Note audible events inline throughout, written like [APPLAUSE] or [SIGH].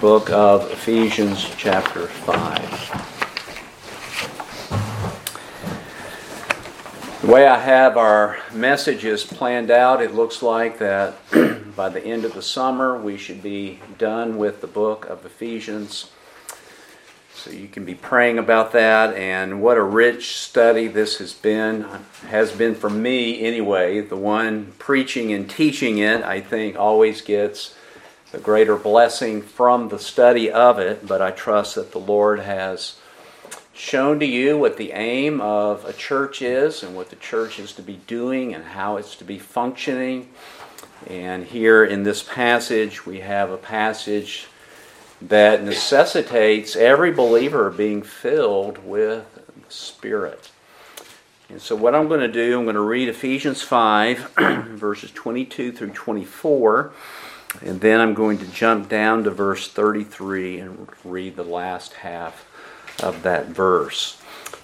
book of Ephesians, chapter 5. The way I have our messages planned out, it looks like that [CLEARS THROAT] by the end of the summer we should be done with the book of Ephesians. So you can be praying about that and what a rich study this has been has been for me anyway. The one preaching and teaching it, I think always gets a greater blessing from the study of it, but I trust that the Lord has shown to you what the aim of a church is and what the church is to be doing and how it's to be functioning. And here in this passage, we have a passage that necessitates every believer being filled with the Spirit. And so, what I'm going to do, I'm going to read Ephesians 5, [CLEARS THROAT] verses 22 through 24, and then I'm going to jump down to verse 33 and read the last half of that verse.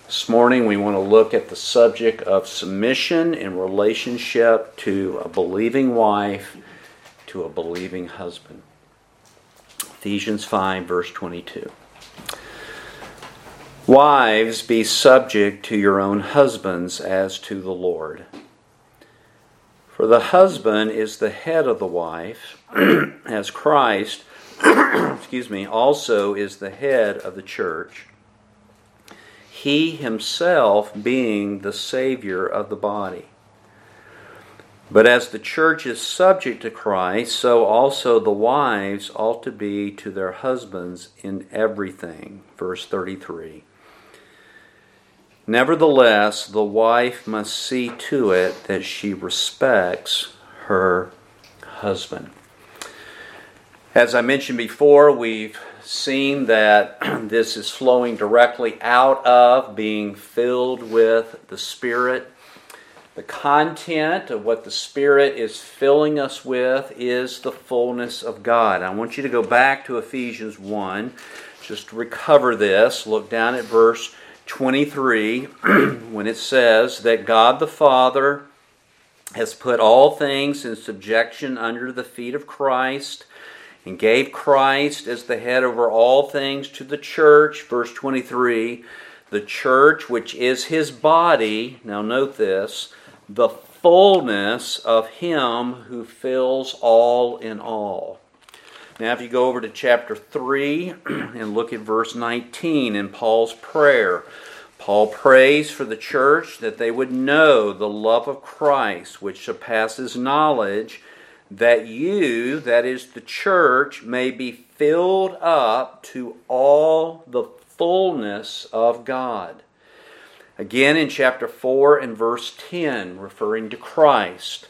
This morning, we want to look at the subject of submission in relationship to a believing wife, to a believing husband. Ephesians 5, verse 22. Wives, be subject to your own husbands as to the Lord. For the husband is the head of the wife, [CLEARS THROAT] as Christ, [CLEARS THROAT] excuse me, also is the head of the church he himself being the Savior of the body. But as the church is subject to Christ, so also the wives ought to be to their husbands in everything. Verse 33. Nevertheless, the wife must see to it that she respects her husband. As I mentioned before, we've seen that [CLEARS THROAT] this is flowing directly out of being filled with the Spirit. The content of what the Spirit is filling us with is the fullness of God. I want you to go back to Ephesians 1 just recover this. Look down at verse 23 [CLEARS THROAT] when it says that God the Father has put all things in subjection under the feet of Christ and gave Christ as the head over all things to the church. Verse 23 the church, which is his body, now note this, the fullness of him who fills all in all. Now, if you go over to chapter 3 [CLEARS THROAT] and look at verse 19 in Paul's prayer, Paul prays for the church that they would know the love of Christ, which surpasses knowledge that you, that is the church, may be filled up to all the fullness of God. Again in chapter 4 and verse 10, referring to Christ.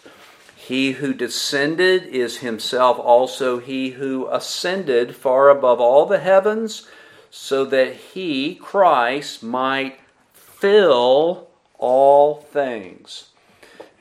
He who descended is himself also he who ascended far above all the heavens, so that he, Christ, might fill all things.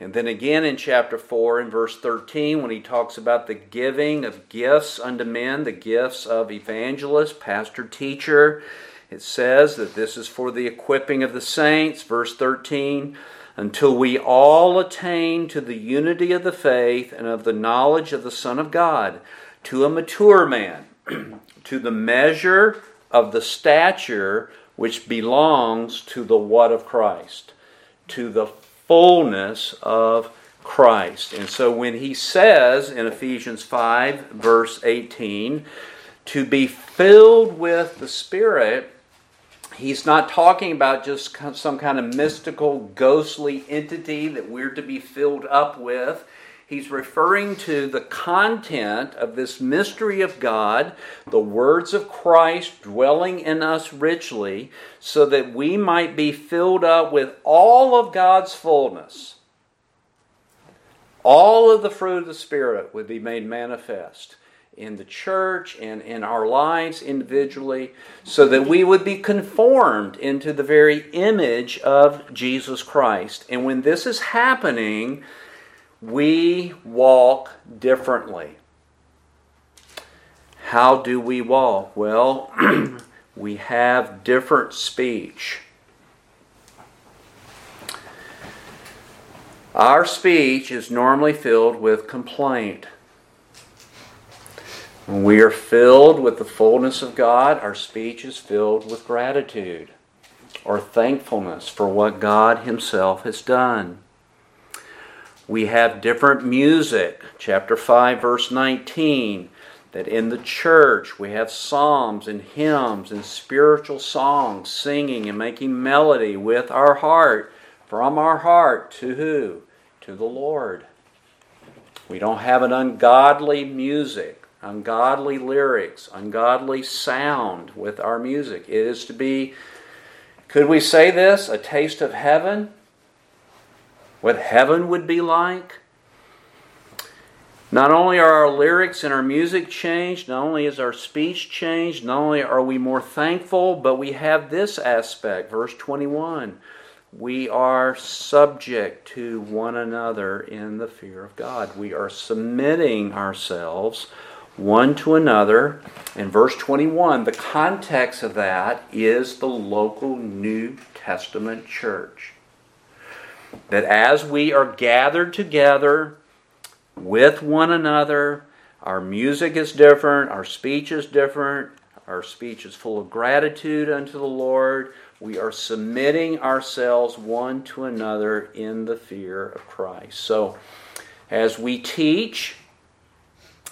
And then again in chapter 4 and verse 13, when he talks about the giving of gifts unto men, the gifts of evangelist, pastor, teacher, it says that this is for the equipping of the saints. Verse 13, until we all attain to the unity of the faith and of the knowledge of the Son of God, to a mature man, [CLEARS THROAT] to the measure of the stature which belongs to the what of Christ, to the fullness of Christ. And so when he says in Ephesians 5, verse 18, to be filled with the Spirit, he's not talking about just some kind of mystical, ghostly entity that we're to be filled up with. He's referring to the content of this mystery of God, the words of Christ dwelling in us richly, so that we might be filled up with all of God's fullness. All of the fruit of the Spirit would be made manifest in the church and in our lives individually, so that we would be conformed into the very image of Jesus Christ. And when this is happening, we walk differently. How do we walk? Well, [CLEARS THROAT] we have different speech. Our speech is normally filled with complaint. When we are filled with the fullness of God, our speech is filled with gratitude or thankfulness for what God Himself has done. We have different music. Chapter 5, verse 19 that in the church we have psalms and hymns and spiritual songs, singing and making melody with our heart, from our heart to who? To the Lord. We don't have an ungodly music, ungodly lyrics, ungodly sound with our music. It is to be, could we say this, a taste of heaven? What heaven would be like? Not only are our lyrics and our music changed, not only is our speech changed, not only are we more thankful, but we have this aspect, verse 21. We are subject to one another in the fear of God. We are submitting ourselves one to another. In verse 21, the context of that is the local New Testament church. That as we are gathered together, with one another. Our music is different, our speech is different, our speech is full of gratitude unto the Lord. We are submitting ourselves one to another in the fear of Christ. So, as we teach,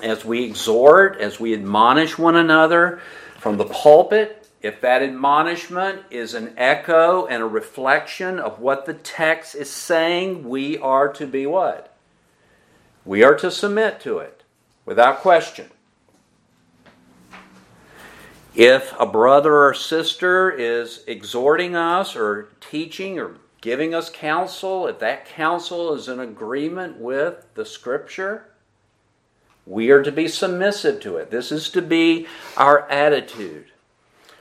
as we exhort, as we admonish one another from the pulpit, if that admonishment is an echo and a reflection of what the text is saying, we are to be what? We are to submit to it without question. If a brother or sister is exhorting us or teaching or giving us counsel, if that counsel is in agreement with the Scripture, we are to be submissive to it. This is to be our attitude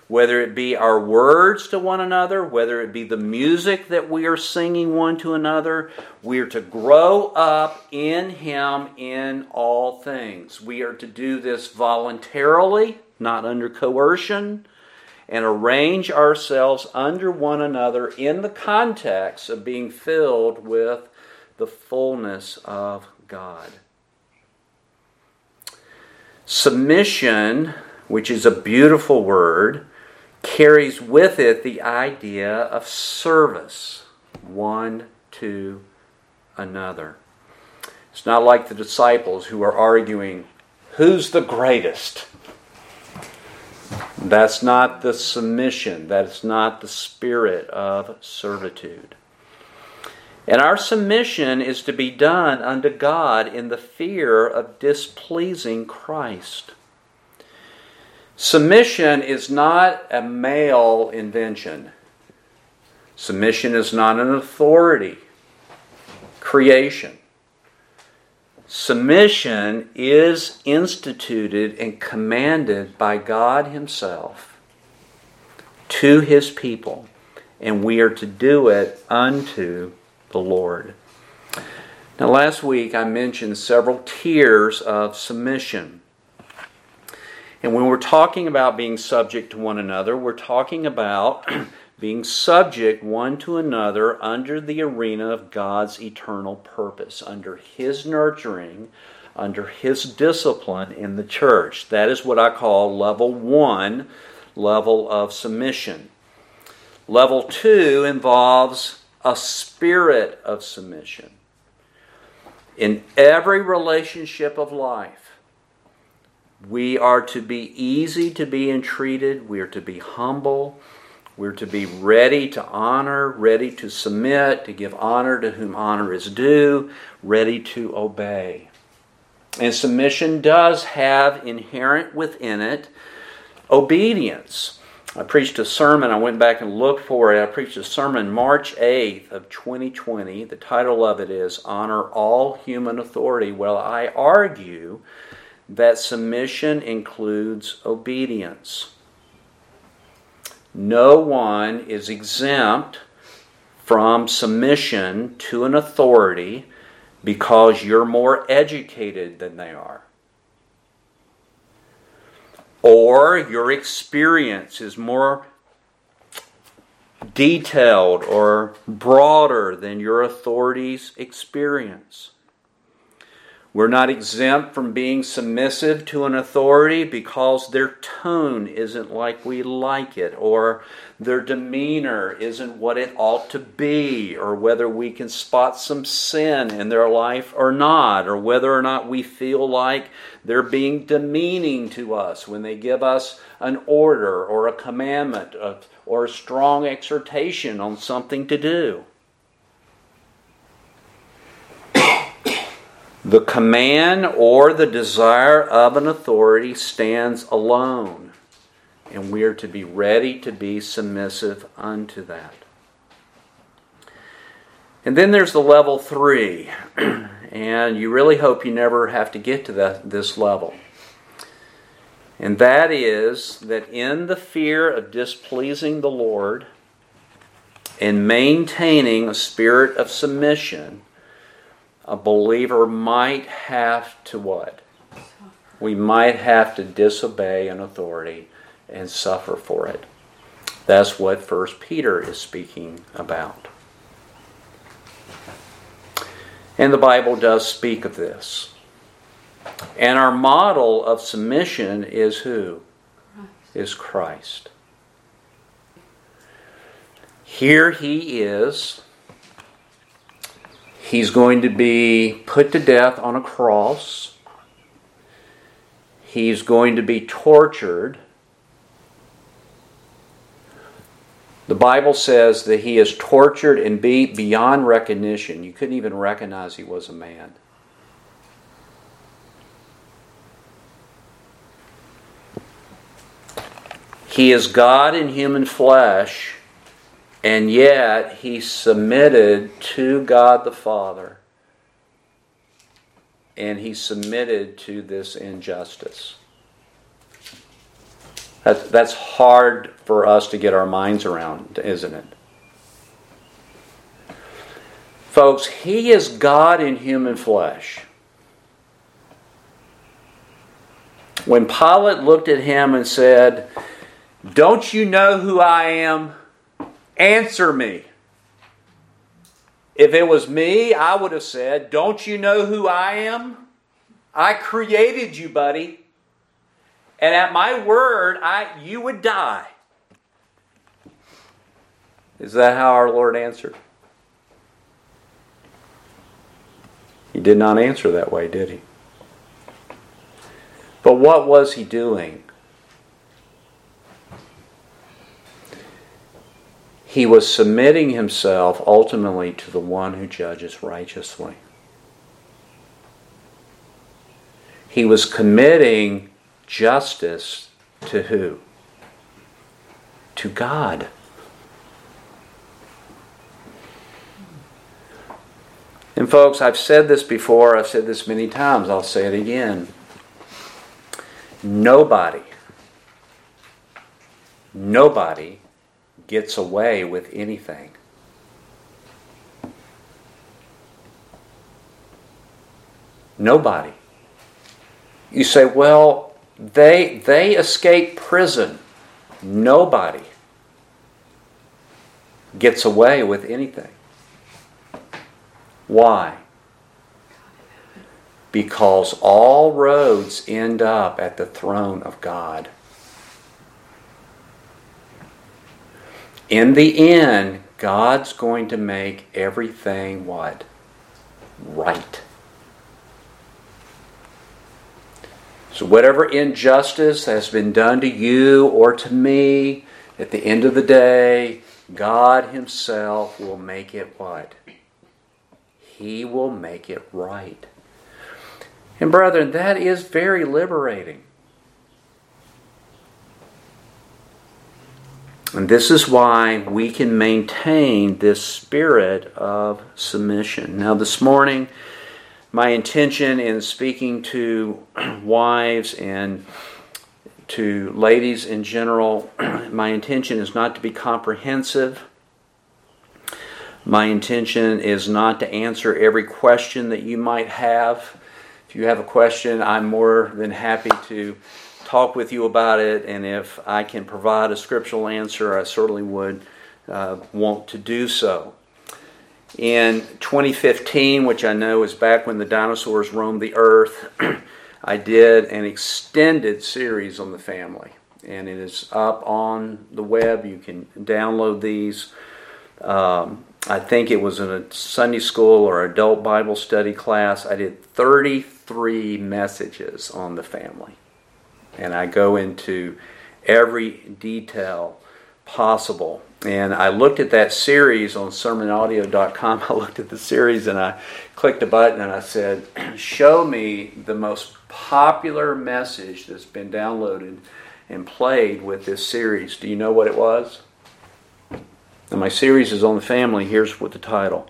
whether it be our words to one another, whether it be the music that we are singing one to another, we are to grow up in Him in all things. We are to do this voluntarily, not under coercion, and arrange ourselves under one another in the context of being filled with the fullness of God. Submission, which is a beautiful word, carries with it the idea of service one to another. It's not like the disciples who are arguing, who's the greatest? That's not the submission. That's not the spirit of servitude. And our submission is to be done unto God in the fear of displeasing Christ. Submission is not a male invention. Submission is not an authority creation. Submission is instituted and commanded by God Himself to His people, and we are to do it unto the Lord. Now, last week I mentioned several tiers of submission. And when we're talking about being subject to one another, we're talking about [CLEARS THROAT] being subject one to another under the arena of God's eternal purpose, under His nurturing, under His discipline in the church. That is what I call level one, level of submission. Level two involves a spirit of submission. In every relationship of life, we are to be easy to be entreated. We are to be humble. We're to be ready to honor, ready to submit, to give honor to whom honor is due, ready to obey. And submission does have inherent within it obedience. I preached a sermon, I went back and looked for it. I preached a sermon March 8th of 2020. The title of it is Honor All Human Authority. Well, I argue that submission includes obedience. No one is exempt from submission to an authority because you're more educated than they are. Or your experience is more detailed or broader than your authority's experience. We're not exempt from being submissive to an authority because their tone isn't like we like it, or their demeanor isn't what it ought to be, or whether we can spot some sin in their life or not, or whether or not we feel like they're being demeaning to us when they give us an order or a commandment or a strong exhortation on something to do. The command or the desire of an authority stands alone, and we are to be ready to be submissive unto that. And then there's the level three, [CLEARS THROAT] and you really hope you never have to get to that, this level. And that is that in the fear of displeasing the Lord and maintaining a spirit of submission, a believer might have to what? We might have to disobey an authority and suffer for it. That's what First Peter is speaking about. And the Bible does speak of this. And our model of submission is who? Is Christ. Here he is He's going to be put to death on a cross. He's going to be tortured. The Bible says that he is tortured and beat beyond recognition. You couldn't even recognize he was a man. He is God in human flesh and yet he submitted to God the Father. And he submitted to this injustice. That's, hard for us to get our minds around, isn't it? Folks, he is God in human flesh. When Pilate looked at him and said, Don't you know who I am? Answer me. If it was me, I would have said, Don't you know who I am? I created you, buddy. And at my word, I, you would die. Is that how our Lord answered? He did not answer that way, did he? But what was he doing? He was submitting himself ultimately to the one who judges righteously. He was committing justice to who? To God. And, folks, I've said this before, I've said this many times, I'll say it again. Nobody, nobody gets away with anything. Nobody. You say, well, they, they escape prison. Nobody gets away with anything. Why? Because all roads end up at the throne of God. In the end, God's going to make everything what? Right. So, whatever injustice has been done to you or to me, at the end of the day, God Himself will make it what? He will make it right. And, brethren, that is very liberating. And this is why we can maintain this spirit of submission. Now, this morning, my intention in speaking to [CLEARS THROAT] wives and to ladies in general, [CLEARS THROAT] my intention is not to be comprehensive. My intention is not to answer every question that you might have. If you have a question, I'm more than happy to talk with you about it, and if I can provide a scriptural answer, I certainly would uh, want to do so. In 2015, which I know is back when the dinosaurs roamed the earth, [CLEARS THROAT] I did an extended series on the family. And it is up on the web. You can download these. Um, I think it was in a Sunday school or adult Bible study class. I did 33 messages on the family. And I go into every detail possible. And I looked at that series on sermonaudio.com. [LAUGHS] I looked at the series and I clicked a button and I said, [CLEARS THROAT] Show me the most popular message that's been downloaded and played with this series. Do you know what it was? And my series is on the family. Here's what the title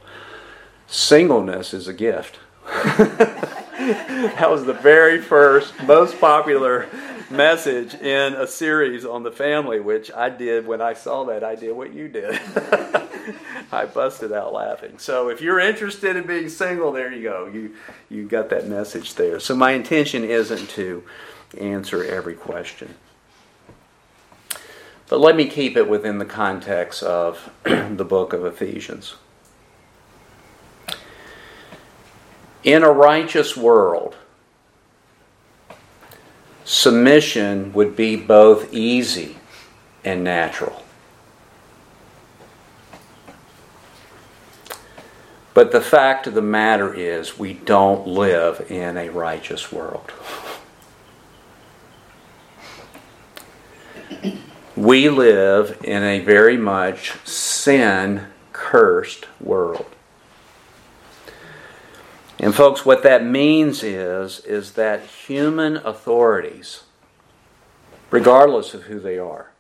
Singleness is a Gift. [LAUGHS] that was the very first, most popular message in a series on the family, which I did when I saw that. I did what you did. [LAUGHS] I busted out laughing. So if you're interested in being single, there you go. You you got that message there. So my intention isn't to answer every question. But let me keep it within the context of [CLEARS THROAT] the book of Ephesians. In a righteous world, submission would be both easy and natural. But the fact of the matter is, we don't live in a righteous world. We live in a very much sin cursed world. And folks, what that means is is that human authorities, regardless of who they are,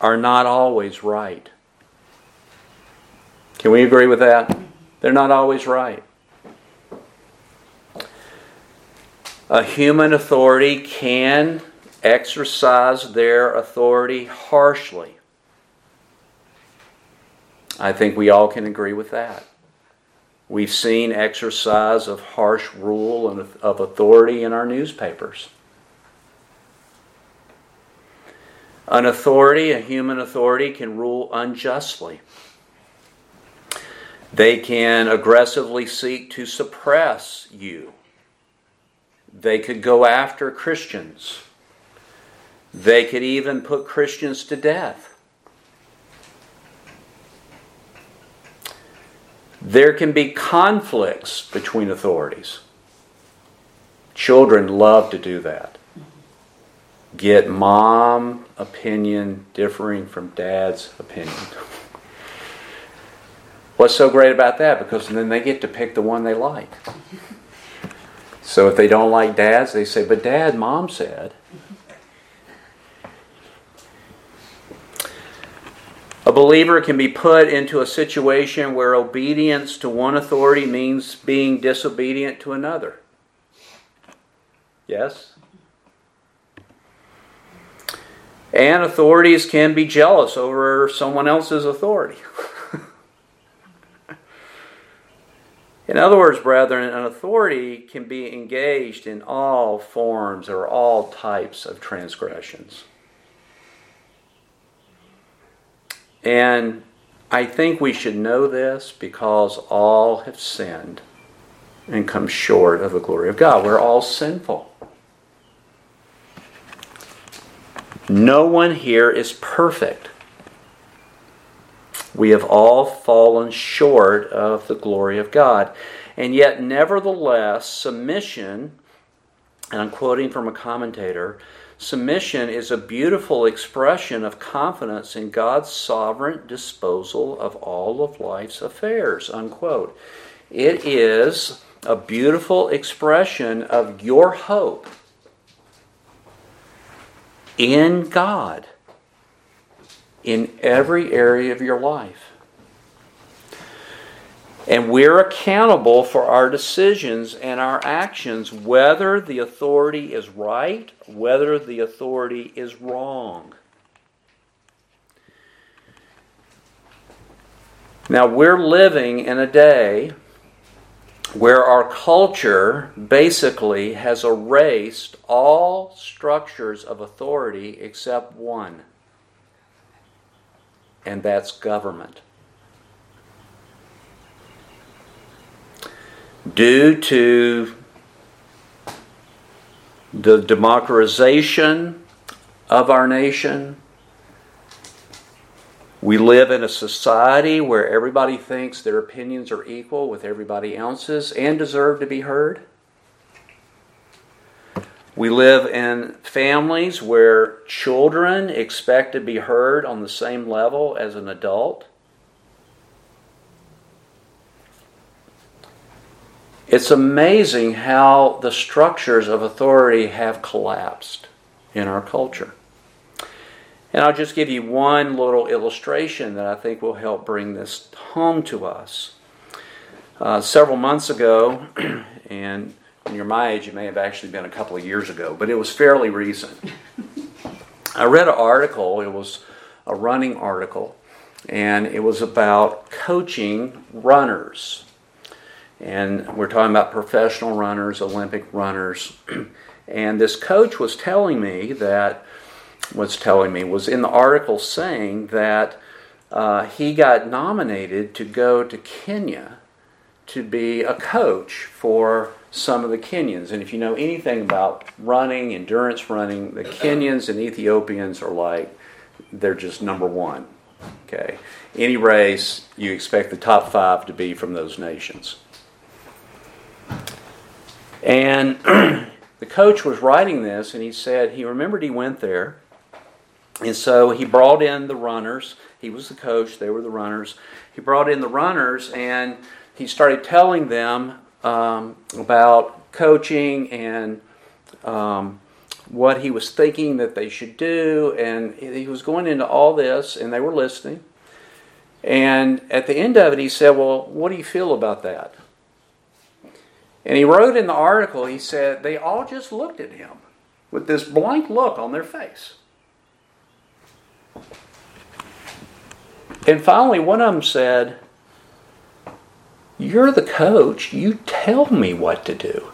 are not always right. Can we agree with that? They're not always right. A human authority can exercise their authority harshly. I think we all can agree with that. We've seen exercise of harsh rule and of authority in our newspapers. An authority, a human authority, can rule unjustly. They can aggressively seek to suppress you. They could go after Christians. They could even put Christians to death. There can be conflicts between authorities. Children love to do that. Get mom opinion differing from dad's opinion. [LAUGHS] What's so great about that? Because then they get to pick the one they like. So if they don't like dad's, they say, But dad, mom said. A believer can be put into a situation where obedience to one authority means being disobedient to another. Yes? And authorities can be jealous over someone else's authority. [LAUGHS] in other words, brethren, an authority can be engaged in all forms or all types of transgressions. And I think we should know this because all have sinned and come short of the glory of God. We're all sinful. No one here is perfect. We have all fallen short of the glory of God. And yet, nevertheless, submission, and I'm quoting from a commentator, Submission is a beautiful expression of confidence in God's sovereign disposal of all of life's affairs. Unquote. It is a beautiful expression of your hope in God in every area of your life. And we're accountable for our decisions and our actions, whether the authority is right, whether the authority is wrong. Now, we're living in a day where our culture basically has erased all structures of authority except one, and that's government. Due to the democratization of our nation. We live in a society where everybody thinks their opinions are equal with everybody else's and deserve to be heard. We live in families where children expect to be heard on the same level as an adult. It's amazing how the structures of authority have collapsed in our culture. And I'll just give you one little illustration that I think will help bring this home to us. Uh, several months ago, [CLEARS THROAT] and when you're my age, it may have actually been a couple of years ago, but it was fairly recent. [LAUGHS] I read an article, it was a running article, and it was about coaching runners and we're talking about professional runners, Olympic runners. [CLEARS THROAT] and this coach was telling me that, was telling me, was in the article saying that uh, he got nominated to go to Kenya to be a coach for some of the Kenyans. And if you know anything about running, endurance running, the Kenyans and Ethiopians are like, they're just number one. Okay. Any race, you expect the top five to be from those nations. And [CLEARS THROAT] the coach was writing this, and he said he remembered he went there. And so he brought in the runners. He was the coach, they were the runners. He brought in the runners, and he started telling them um, about coaching and um, what he was thinking that they should do. And he was going into all this, and they were listening. And at the end of it, he said, Well, what do you feel about that? And he wrote in the article, he said, they all just looked at him with this blank look on their face. And finally, one of them said, You're the coach. You tell me what to do.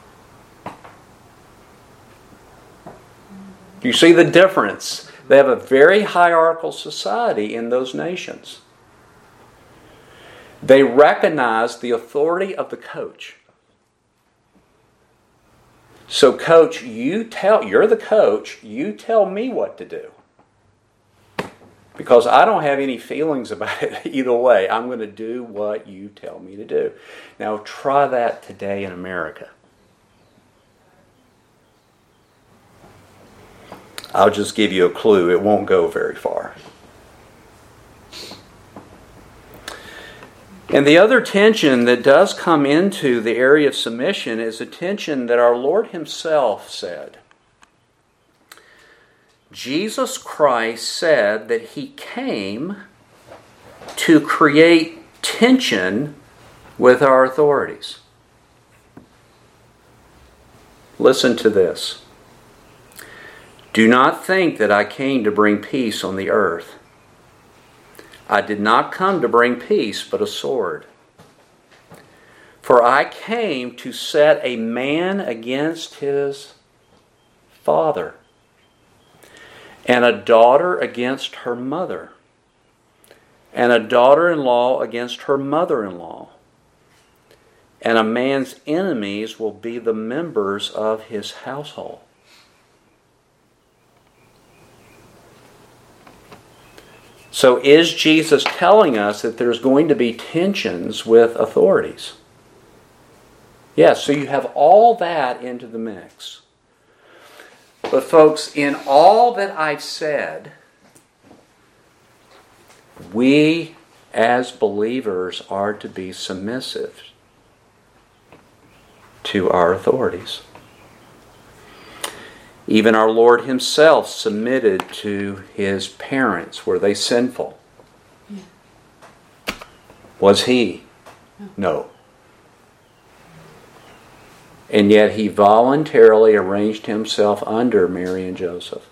You see the difference. They have a very hierarchical society in those nations. They recognize the authority of the coach. So, coach, you tell, you're the coach, you tell me what to do. Because I don't have any feelings [LAUGHS] about it either way. I'm going to do what you tell me to do. Now, try that today in America. I'll just give you a clue. It won't go very far. And the other tension that does come into the area of submission is a tension that our Lord Himself said. Jesus Christ said that He came to create tension with our authorities. Listen to this. Do not think that I came to bring peace on the earth. I did not come to bring peace, but a sword. For I came to set a man against his father, and a daughter against her mother, and a daughter in law against her mother in law. And a man's enemies will be the members of his household. So, is Jesus telling us that there's going to be tensions with authorities? Yes, so you have all that into the mix. But, folks, in all that I've said, we as believers are to be submissive to our authorities. Even our Lord Himself submitted to His parents. Were they sinful? Yeah. Was He? No. And yet He voluntarily arranged Himself under Mary and Joseph.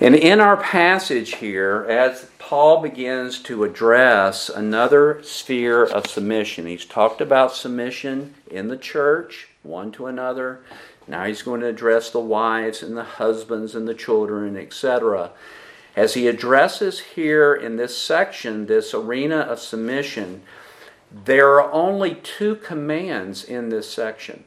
And in our passage here, as Paul begins to address another sphere of submission, he's talked about submission in the church one to another. Now he's going to address the wives and the husbands and the children, etc. As he addresses here in this section, this arena of submission, there are only two commands in this section.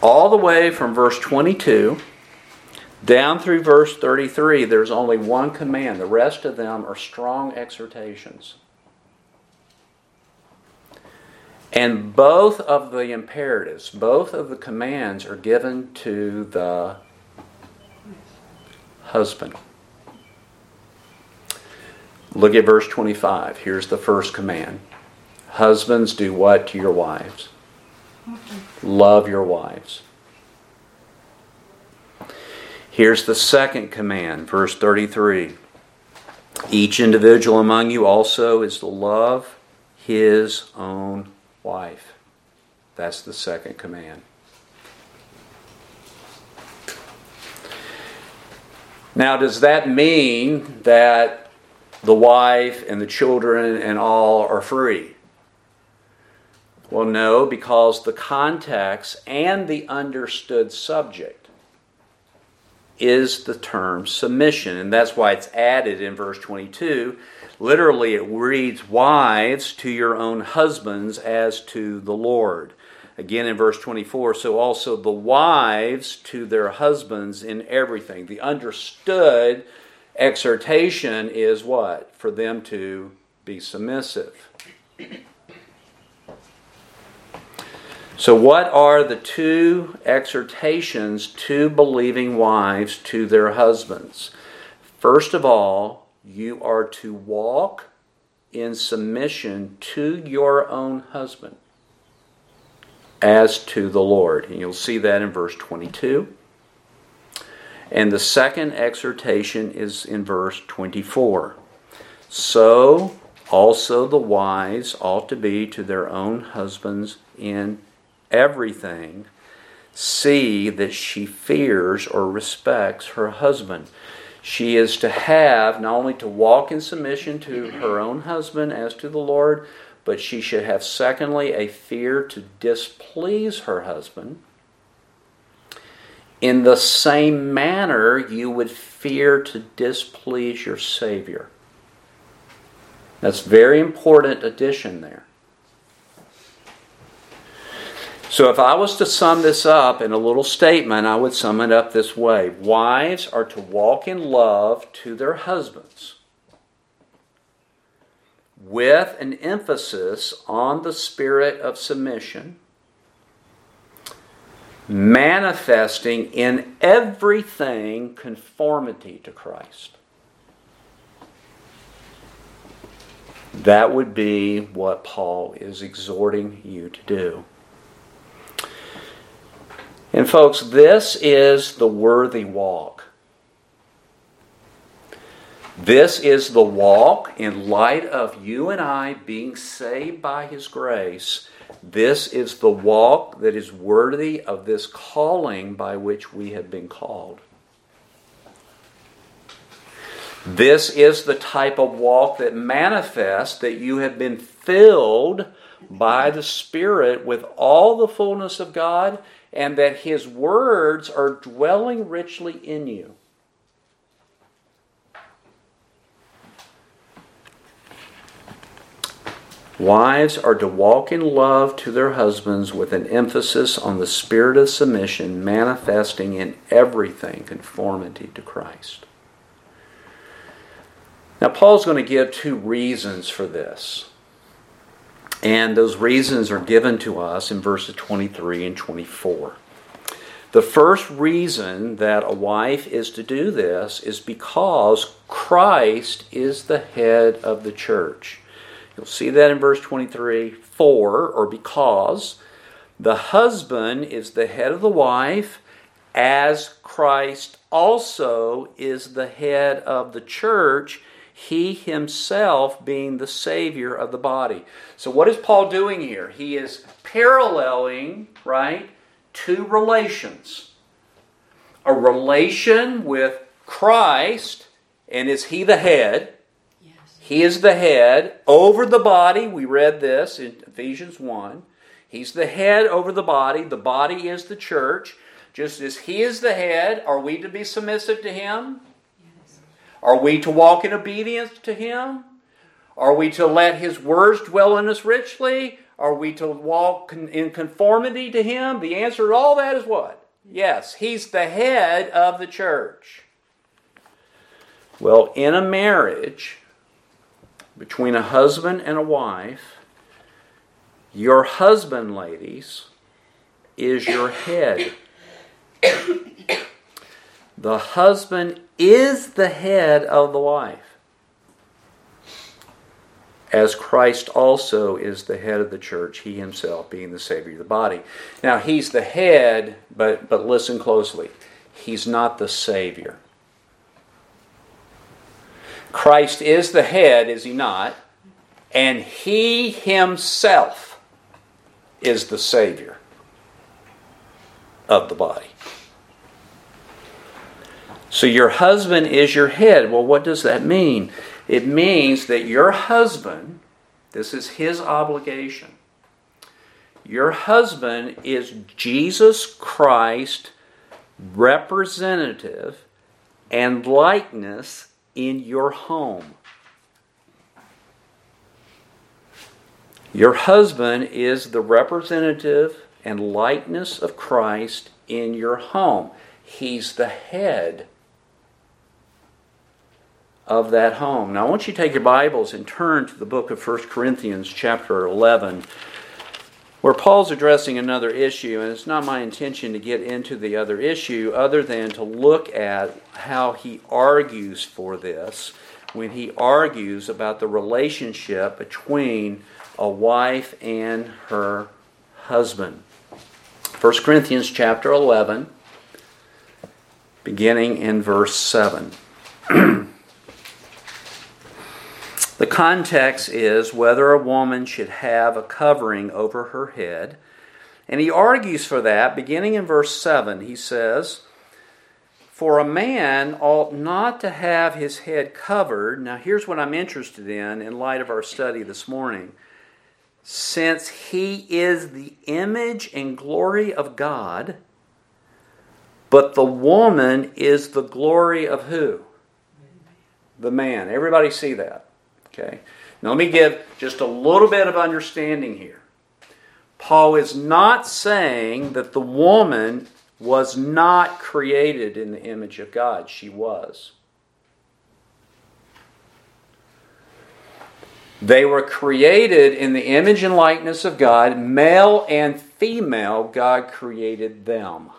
All the way from verse 22 down through verse 33, there's only one command. The rest of them are strong exhortations. And both of the imperatives, both of the commands are given to the husband. Look at verse 25. Here's the first command Husbands, do what to your wives? Love your wives. Here's the second command, verse 33. Each individual among you also is to love his own wife. That's the second command. Now, does that mean that the wife and the children and all are free? Well, no, because the context and the understood subject is the term submission, and that's why it's added in verse 22. Literally, it reads, Wives to your own husbands as to the Lord. Again in verse 24, so also the wives to their husbands in everything. The understood exhortation is what? For them to be submissive. So, what are the two exhortations to believing wives to their husbands? First of all, you are to walk in submission to your own husband as to the Lord. And you'll see that in verse 22. And the second exhortation is in verse 24. So also the wives ought to be to their own husbands in everything, see that she fears or respects her husband. She is to have not only to walk in submission to her own husband as to the Lord, but she should have, secondly, a fear to displease her husband. In the same manner, you would fear to displease your Savior. That's very important addition there. So, if I was to sum this up in a little statement, I would sum it up this way Wives are to walk in love to their husbands with an emphasis on the spirit of submission, manifesting in everything conformity to Christ. That would be what Paul is exhorting you to do. And, folks, this is the worthy walk. This is the walk in light of you and I being saved by His grace. This is the walk that is worthy of this calling by which we have been called. This is the type of walk that manifests that you have been filled by the Spirit with all the fullness of God and that His words are dwelling richly in you. Wives are to walk in love to their husbands with an emphasis on the spirit of submission, manifesting in everything conformity to Christ. Now, Paul's going to give two reasons for this. And those reasons are given to us in verses 23 and 24. The first reason that a wife is to do this is because Christ is the head of the church. You'll see that in verse 23 for, or because, the husband is the head of the wife, as Christ also is the head of the church, he himself being the Savior of the body. So, what is Paul doing here? He is paralleling, right, two relations a relation with Christ, and is he the head? Yes. He is the head over the body. We read this in Ephesians 1. He's the head over the body. The body is the church. Just as He is the head, are we to be submissive to Him? Are we to walk in obedience to Him? Are we to let His words dwell in us richly? Are we to walk in conformity to Him? The answer to all that is what? Yes, He's the head of the church. Well, in a marriage between a husband and a wife, your husband, ladies, is your head. The husband is the head of the wife, as Christ also is the head of the church, he himself being the Savior of the body. Now, he's the head, but, but listen closely. He's not the Savior. Christ is the head, is he not? And he himself is the Savior of the body. So your husband is your head. Well, what does that mean? It means that your husband, this is his obligation. Your husband is Jesus Christ representative and likeness in your home. Your husband is the representative and likeness of Christ in your home. He's the head of that home. Now, I want you to take your Bibles and turn to the book of 1 Corinthians, chapter 11, where Paul's addressing another issue. And it's not my intention to get into the other issue other than to look at how he argues for this when he argues about the relationship between a wife and her husband. 1 Corinthians chapter 11, beginning in verse 7. [CLEARS THROAT] The context is whether a woman should have a covering over her head. And he argues for that beginning in verse 7. He says, For a man ought not to have his head covered. Now, here's what I'm interested in in light of our study this morning. Since he is the image and glory of God, but the woman is the glory of who? The man. Everybody see that? Okay. Now let me give just a little bit of understanding here. Paul is not saying that the woman was not created in the image of God. She was. They were created in the image and likeness of God, male and female, God created them.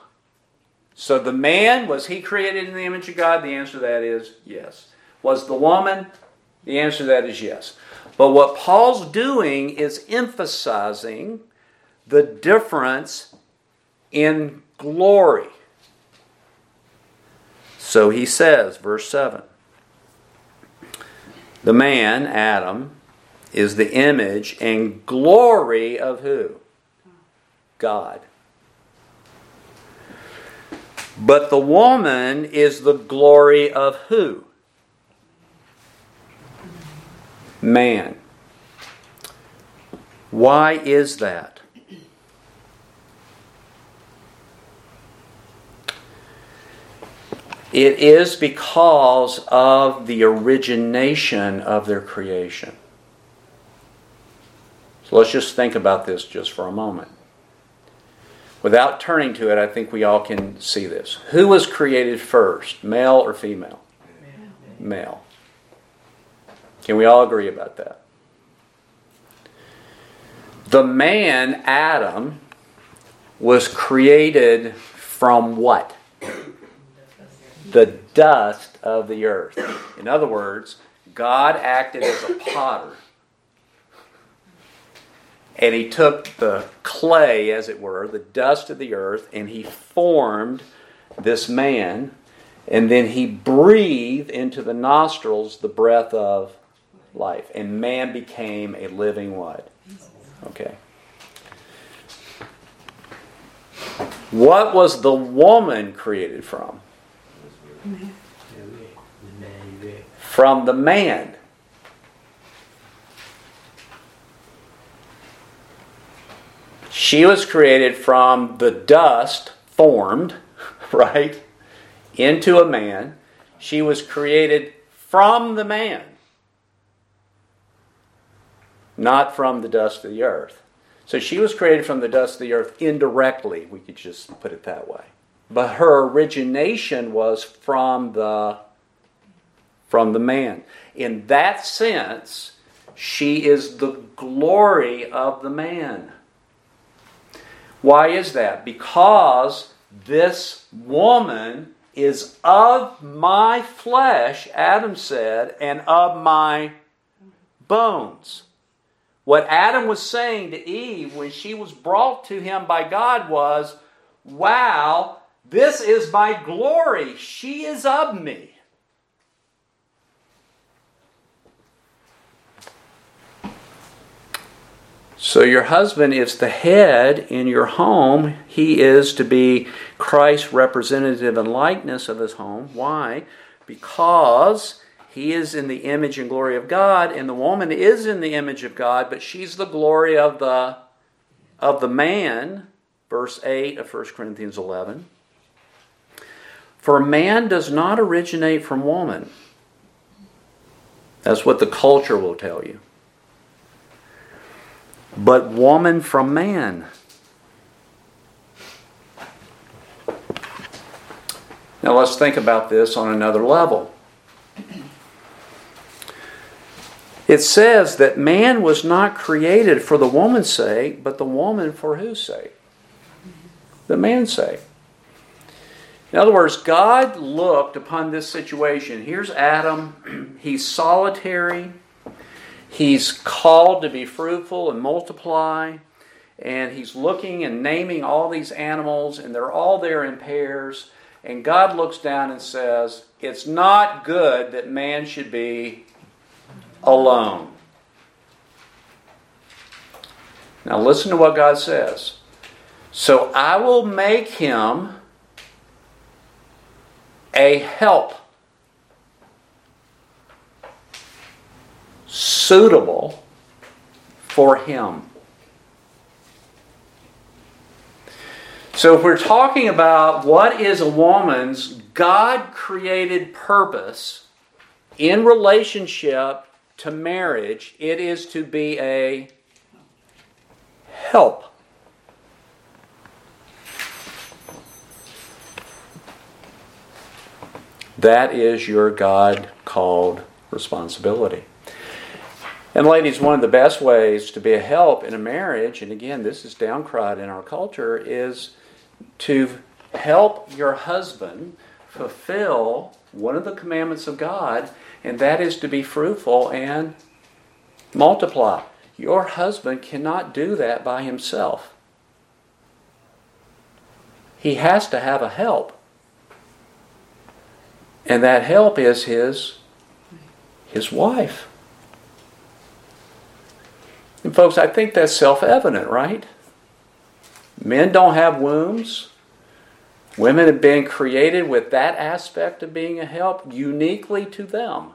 So the man, was he created in the image of God? The answer to that is yes. Was the woman? The answer to that is yes. But what Paul's doing is emphasizing the difference in glory. So he says, verse 7 The man, Adam, is the image and glory of who? God. But the woman is the glory of who? Man. Why is that? It is because of the origination of their creation. So let's just think about this just for a moment. Without turning to it, I think we all can see this. Who was created first, male or female? Male. Can we all agree about that? The man, Adam, was created from what? The dust of the earth. In other words, God acted as a potter. And he took the clay, as it were, the dust of the earth, and he formed this man. And then he breathed into the nostrils the breath of life. And man became a living what? Okay. What was the woman created from? From the man. She was created from the dust, formed, [LAUGHS] right, into a man. She was created from the man, not from the dust of the earth. So she was created from the dust of the earth indirectly, we could just put it that way. But her origination was from the from the man. In that sense, she is the glory of the man. Why is that? Because this woman is of my flesh, Adam said, and of my bones. What Adam was saying to Eve when she was brought to him by God was, Wow, this is my glory. She is of me. So, your husband is the head in your home. He is to be Christ's representative and likeness of his home. Why? Because he is in the image and glory of God, and the woman is in the image of God, but she's the glory of the, of the man. Verse 8 of 1 Corinthians 11. For man does not originate from woman. That's what the culture will tell you but woman from man. Now let's think about this on another level. It says that man was not created for the woman's sake, but the woman for whose sake? The man's sake. In other words, God looked upon this situation. Here's Adam. [CLEARS THROAT] He's solitary. He's called to be fruitful and multiply, and he's looking and naming all these animals, and they're all there in pairs. And God looks down and says, It's not good that man should be alone. Now, listen to what God says. So I will make him a help suitable for him. So, if we're talking about what is a woman's God created purpose in relationship to marriage, it is to be a help. That is your God called responsibility. And ladies, one of the best ways to be a help in a marriage, and again, this is downcried in our culture, is to help your husband fulfill one of the commandments of God, and that is to be fruitful and multiply. Your husband cannot do that by himself. He has to have a help. And that help is his his wife. And folks, I think that's self evident, right? Men don't have wombs. Women have been created with that aspect of being a help uniquely to them.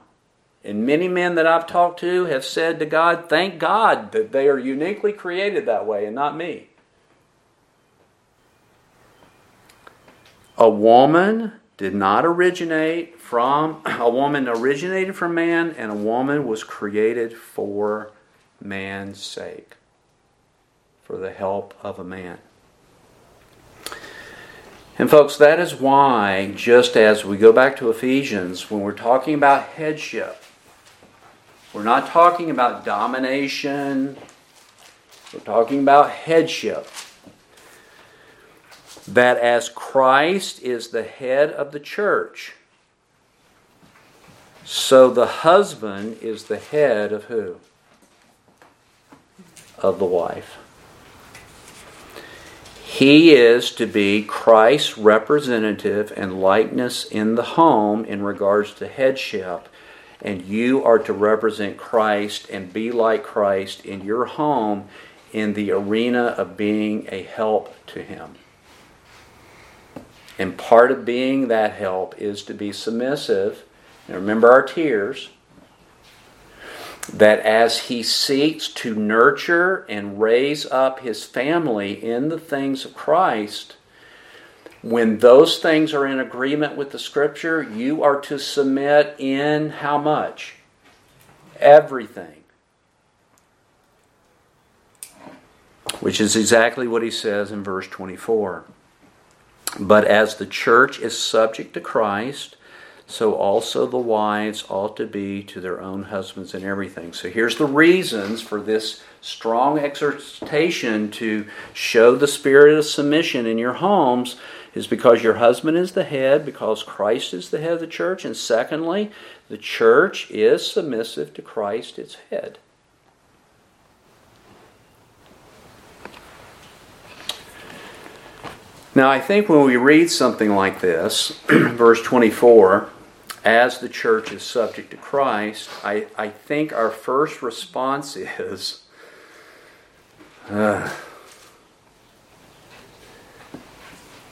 And many men that I've talked to have said to God, Thank God that they are uniquely created that way and not me. A woman did not originate from, a woman originated from man, and a woman was created for man's sake, for the help of a man. And, folks, that is why, just as we go back to Ephesians, when we're talking about headship, we're not talking about domination, we're talking about headship. That as Christ is the head of the church, so the husband is the head of who? of the wife. He is to be Christ's representative and likeness in the home in regards to headship, and you are to represent Christ and be like Christ in your home in the arena of being a help to Him. And part of being that help is to be submissive. And remember our tears that as he seeks to nurture and raise up his family in the things of Christ, When those things are in agreement with the scripture, you are to submit in how much? Everything. Which is exactly what he says in verse 24. But as the church is subject to Christ, so also the wives ought to be to their own husbands in everything. So here's the reasons for this strong exhortation to show the spirit of submission in your homes is because your husband is the head, because Christ is the head of the church, and secondly, the church is submissive to Christ, its head. Now, I think when we read something like this, [CLEARS THROAT] verse 24, as the church is subject to Christ, I, I think our first response [LAUGHS] is, uh,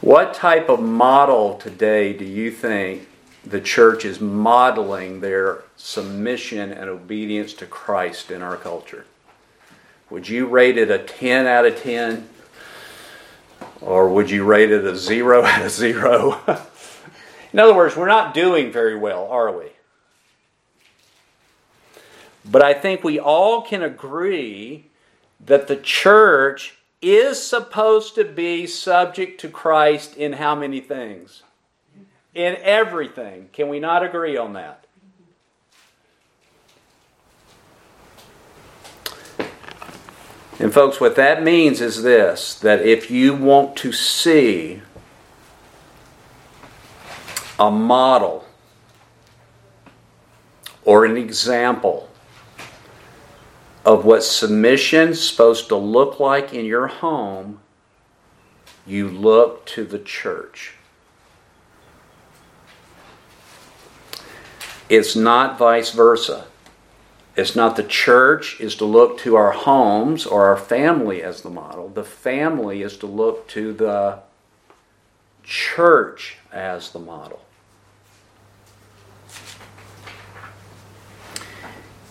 what type of model today do you think the church is modeling their submission and obedience to Christ in our culture? Would you rate it a 10 out of 10? Or would you rate it a 0 [LAUGHS] out of 0? [LAUGHS] in other words, we're not doing very well, are we? But I think we all can agree that the church is supposed to be subject to Christ in how many things? In everything. Can we not agree on that? And, folks, what that means is this that if you want to see a model or an example of what submission is supposed to look like in your home, you look to the church. It's not vice versa. It's not the church is to look to our homes or our family as the model. The family is to look to the church as the model.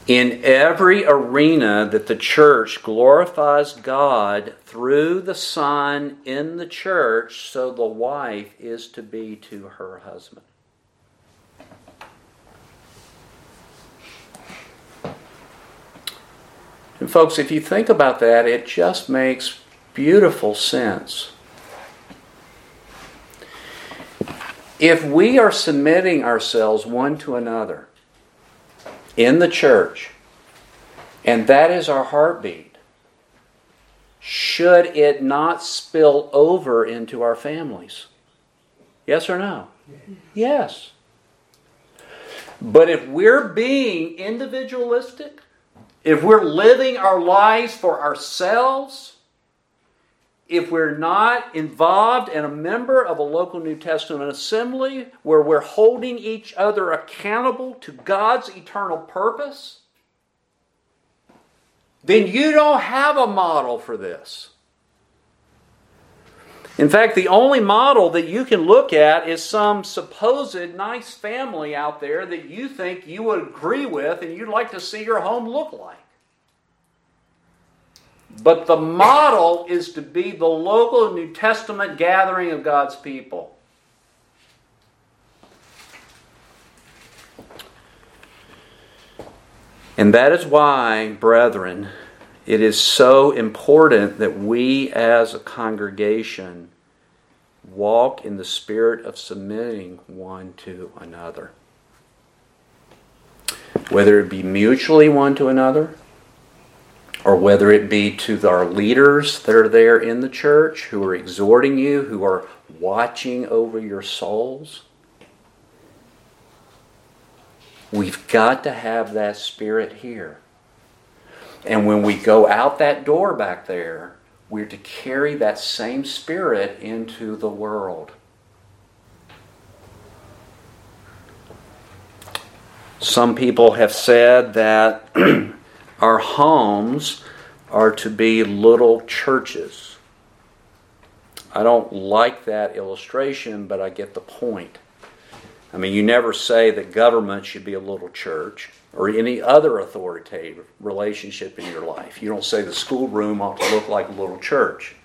In every arena that the church glorifies God through the Son in the church, so the wife is to be to her husband. And, folks, if you think about that, it just makes beautiful sense. If we are submitting ourselves one to another in the church, and that is our heartbeat, should it not spill over into our families? Yes or no? Yes. But if we're being individualistic, if we're living our lives for ourselves, if we're not involved and a member of a local New Testament assembly where we're holding each other accountable to God's eternal purpose, then you don't have a model for this. In fact, the only model that you can look at is some supposed nice family out there that you think you would agree with and you'd like to see your home look like. But the model is to be the local New Testament gathering of God's people. And that is why, brethren, it is so important that we as a congregation walk in the spirit of submitting one to another. Whether it be mutually one to another, or whether it be to our leaders that are there in the church who are exhorting you, who are watching over your souls. We've got to have that spirit here. And when we go out that door back there, we're to carry that same spirit into the world. Some people have said that [CLEARS THROAT] our homes are to be little churches. I don't like that illustration, but I get the point. I mean, you never say that government should be a little church or any other authoritative relationship in your life. You don't say the schoolroom ought to look like a little church.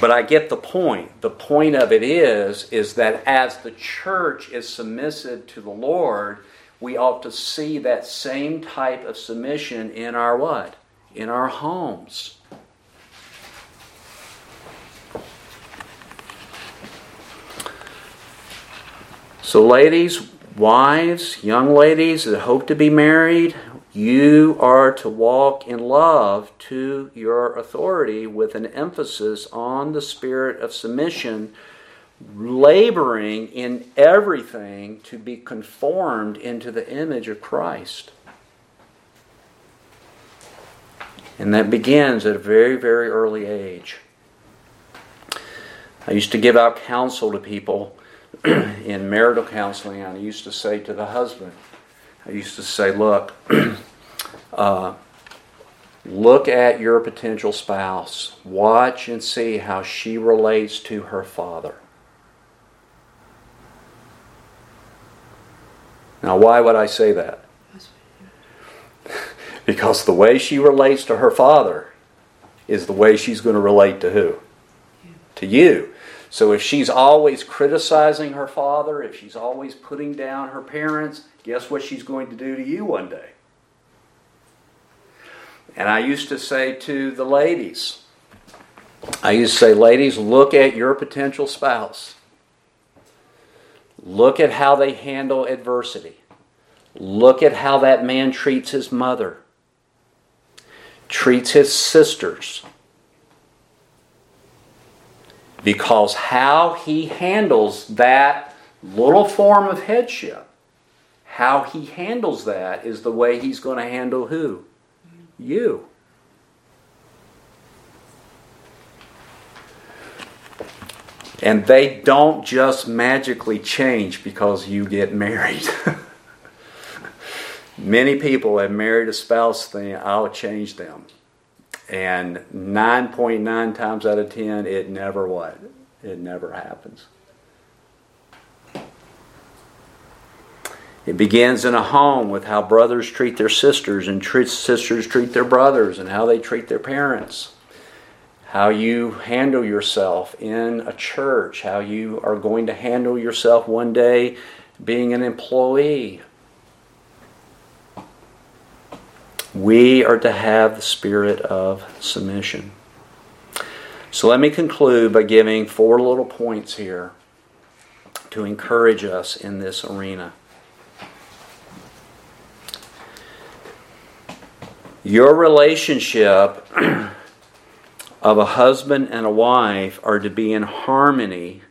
But I get the point. The point of it is is that as the church is submissive to the Lord, we ought to see that same type of submission in our what? In our homes. So, ladies, wives, young ladies that hope to be married, you are to walk in love to your authority with an emphasis on the spirit of submission, laboring in everything to be conformed into the image of Christ. And that begins at a very, very early age. I used to give out counsel to people [CLEARS THROAT] in marital counseling. And I used to say to the husband, I used to say, look, [CLEARS THROAT] uh, look at your potential spouse. Watch and see how she relates to her father. Now, why would I say that? [LAUGHS] because the way she relates to her father is the way she's going to relate to who? To you. So if she's always criticizing her father, if she's always putting down her parents, guess what she's going to do to you one day? And I used to say to the ladies, I used to say, ladies, look at your potential spouse. Look at how they handle adversity. Look at how that man treats his mother, treats his sisters. Because how he handles that little form of headship, how he handles that is the way he's going to handle who? You. And they don't just magically change because you get married. [LAUGHS] Many people have married a spouse thing, I'll change them. And 9.9 times out of 10, it never what? It never happens. It begins in a home with how brothers treat their sisters and sisters treat their brothers and how they treat their parents. How you handle yourself in a church, how you are going to handle yourself one day being an employee. We are to have the spirit of submission. So let me conclude by giving four little points here to encourage us in this arena. Your relationship [CLEARS THROAT] of a husband and a wife are to be in harmony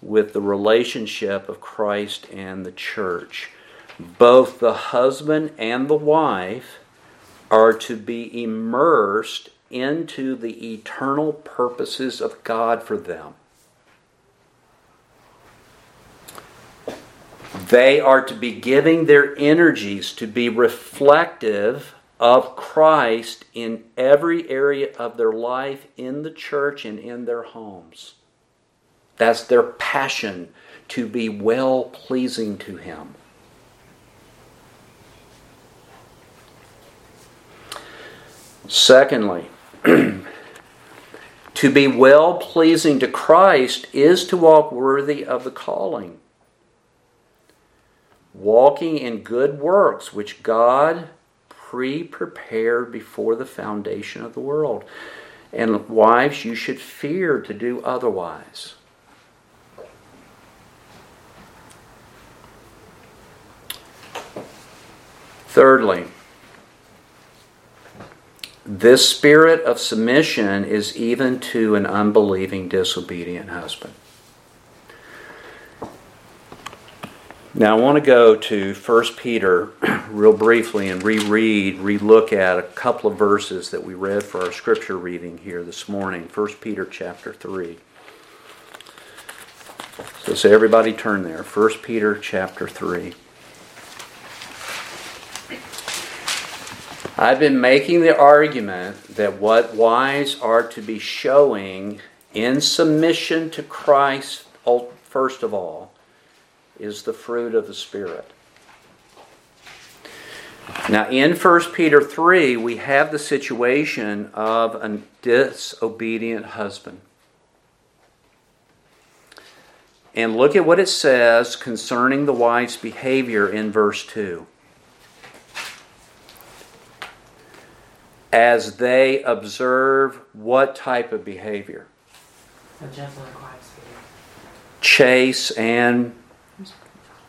with the relationship of Christ and the church. Both the husband and the wife are to be immersed into the eternal purposes of God for them. They are to be giving their energies to be reflective of Christ in every area of their life, in the church, and in their homes. That's their passion to be well pleasing to Him. Secondly, [CLEARS THROAT] to be well pleasing to Christ is to walk worthy of the calling. Walking in good works which God pre prepared before the foundation of the world. And wives, you should fear to do otherwise. Thirdly, this spirit of submission is even to an unbelieving, disobedient husband. Now, I want to go to 1 Peter [CLEARS THROAT] real briefly and reread, relook at a couple of verses that we read for our scripture reading here this morning. 1 Peter chapter 3. So, so everybody turn there. 1 Peter chapter 3. I've been making the argument that what wives are to be showing in submission to Christ, first of all, is the fruit of the Spirit. Now, in 1 Peter 3, we have the situation of a disobedient husband. And look at what it says concerning the wife's behavior in verse 2. As they observe what type of behavior? A gentle and quiet spirit. Chaste and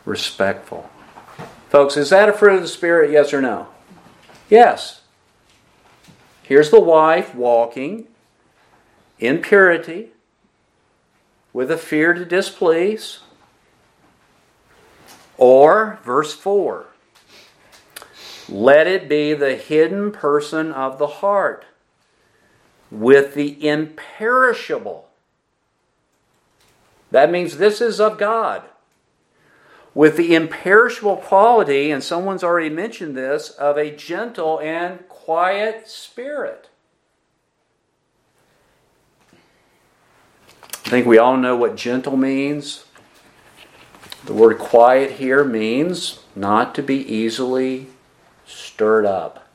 respectful. Folks, is that a fruit of the Spirit? Yes or no? Yes. Here's the wife walking in purity with a fear to displease. Or, verse 4, let it be the hidden person of the heart with the imperishable. That means this is of God with the imperishable quality, and someone's already mentioned this, of a gentle and quiet spirit. I think we all know what gentle means. The word quiet here means not to be easily stirred up.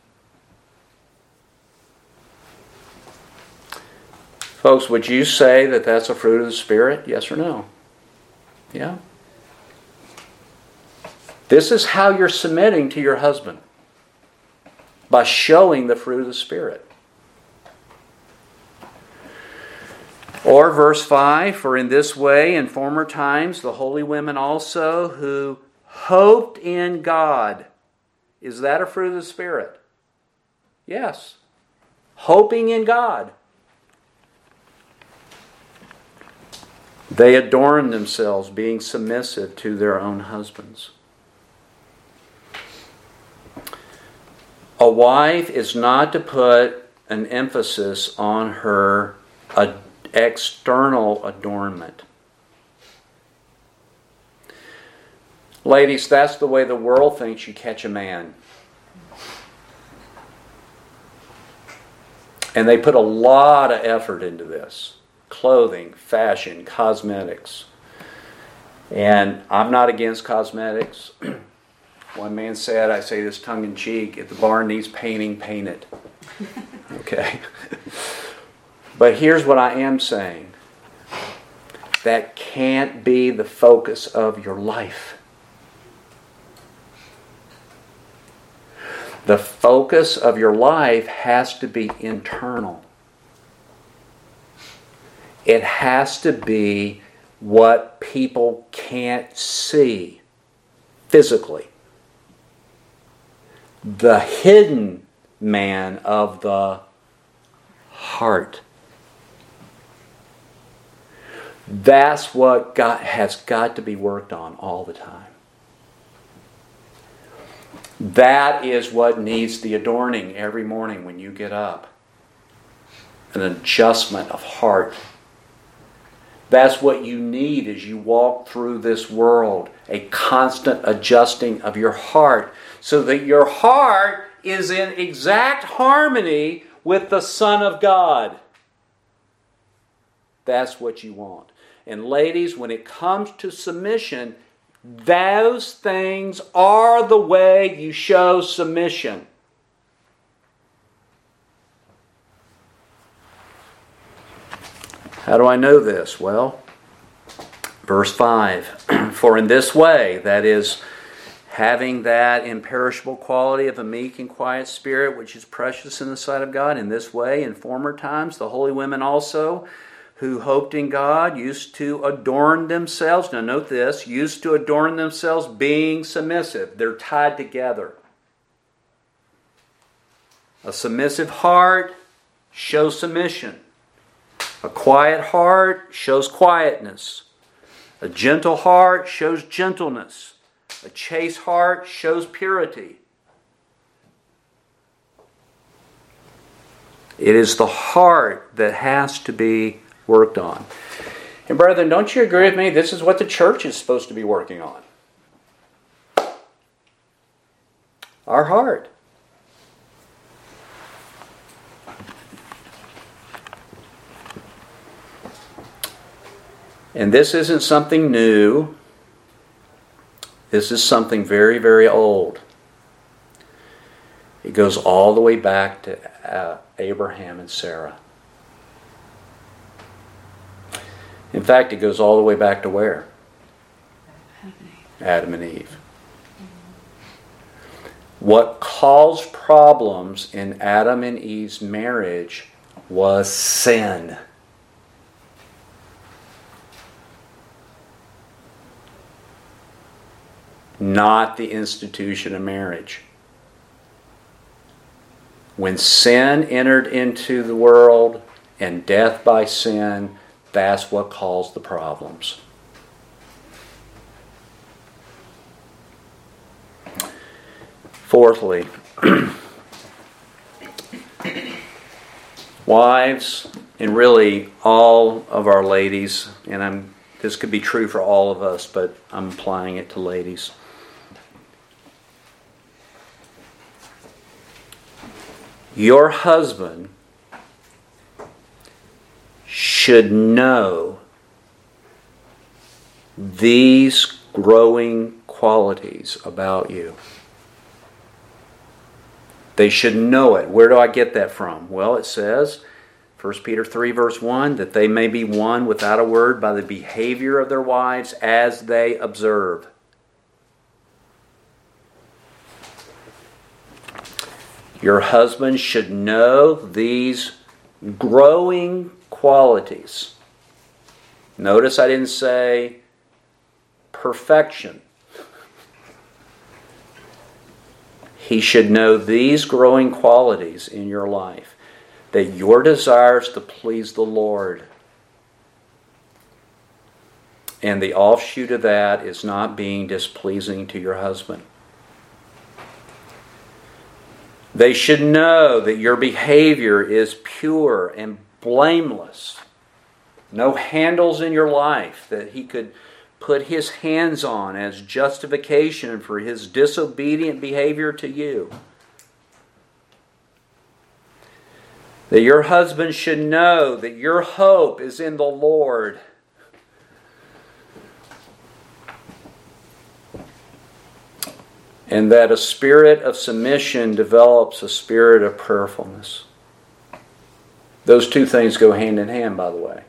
Folks, would you say that that's a fruit of the Spirit? Yes or no? Yeah? This is how you're submitting to your husband by showing the fruit of the Spirit. Or verse 5 For in this way, in former times, the holy women also who hoped in God. Is that a fruit of the Spirit? Yes. Hoping in God. They adorned themselves, being submissive to their own husbands. A wife is not to put an emphasis on her external adornment. Ladies, that's the way the world thinks you catch a man. And they put a lot of effort into this clothing, fashion, cosmetics. And I'm not against cosmetics. [CLEARS THROAT] One man said, I say this tongue in cheek, if the barn needs painting, paint it. [LAUGHS] Okay? but here's what I am saying that can't be the focus of your life. The focus of your life has to be internal. It has to be what people can't see physically the hidden man of the heart. That's what God has got to be worked on all the time. That is what needs the adorning every morning when you get up. An adjustment of heart. That's what you need as you walk through this world a constant adjusting of your heart so that your heart is in exact harmony with the Son of God. That's what you want. And ladies, when it comes to submission, those things are the way you show submission. How do I know this? Well, verse 5 [CLEARS THROAT] For in this way, that is, having that imperishable quality of a meek and quiet spirit, which is precious in the sight of God. In this way, in former times, the holy women also, who hoped in God, used to adorn themselves. Now, note this used to adorn themselves being submissive. They're tied together. A submissive heart shows submission. A quiet heart shows quietness. A gentle heart shows gentleness. A chaste heart shows purity. It is the heart that has to be worked on. And, brethren, don't you agree with me? This is what the church is supposed to be working on. Our heart. And this isn't something new. This is something very, very old. It goes all the way back to uh, Abraham and Sarah. In fact, it goes all the way back to where? Adam and Eve. What caused problems in Adam and Eve's marriage was sin. Not the institution of marriage. When sin entered into the world and death by sin, that's what caused the problems. Fourthly, [CLEARS THROAT] wives, and really all of our ladies, and I'm this could be true for all of us, but I'm applying it to ladies. Your husband should know these growing qualities about you. They should know it. Where do I get that from? Well, it says, 1 Peter 3, verse 1, that they may be won without a word by the behavior of their wives as they observe. Your husband should know these growing qualities. Notice I didn't say perfection. He should know these growing qualities in your life that your desires to please the Lord. And the offshoot of that is not being displeasing to your husband. They should know that your behavior is pure and blameless. No handles in your life that he could put his hands on as justification for his disobedient behavior to you. That your husband should know that your hope is in the Lord and that a spirit of submission develops a spirit of prayerfulness. Those two things go hand in hand, by the way.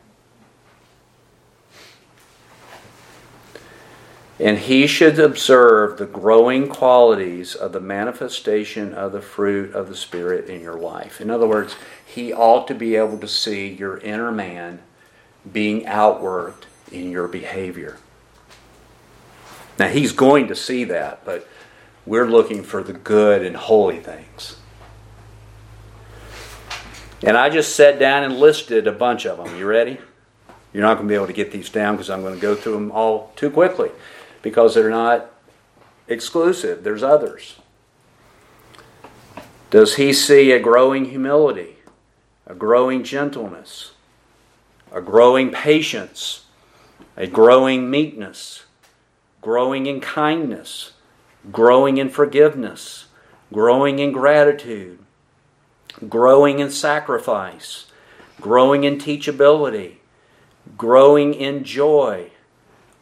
And he should observe the growing qualities of the manifestation of the fruit of the Spirit in your life. In other words, he ought to be able to see your inner man being outworked in your behavior. Now, he's going to see that, but we're looking for the good and holy things. And I just sat down and listed a bunch of them. You ready? You're not going to be able to get these down because I'm going to go through them all too quickly because they're not exclusive. There's others. Does he see a growing humility, a growing gentleness, a growing patience, a growing meekness, growing in kindness, growing in forgiveness, growing in gratitude, growing in sacrifice, growing in teachability, growing in joy,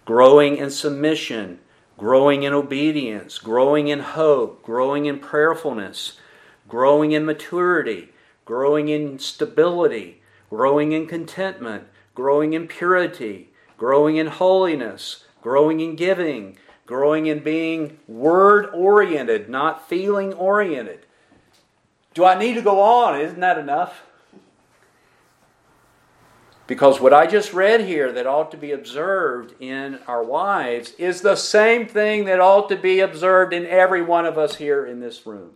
growing in submission, growing in obedience, growing in hope, growing in prayerfulness, growing in maturity, growing in stability, growing in contentment, growing in purity, growing in holiness, growing in giving, growing in being word oriented, not feeling oriented. Do I need to go on? Isn't that enough? Because what I just read here that ought to be observed in our wives is the same thing that ought to be observed in every one of us here in this room.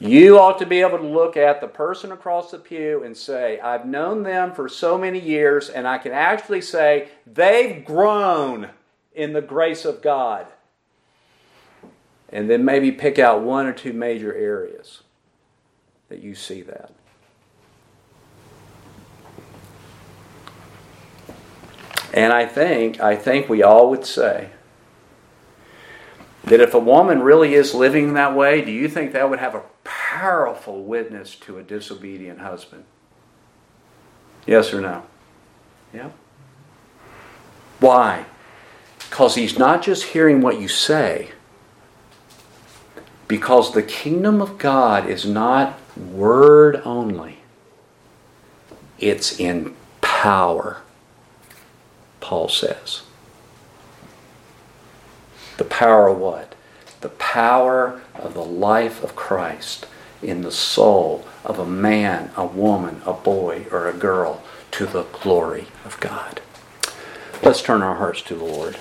You ought to be able to look at the person across the pew and say, I've known them for so many years, and I can actually say they've grown in the grace of God. And then maybe pick out one or two major areas that you see that. And I think, I think we all would say that if a woman really is living that way, do you think that would have a powerful witness to a disobedient husband? Yes or no? Yeah. Why? Because he's not just hearing what you say, Because the kingdom of God is not word only, it's in power, Paul says. The power of what? The power of the life of Christ in the soul of a man, a woman, a boy, or a girl to the glory of God. Let's turn our hearts to the Lord.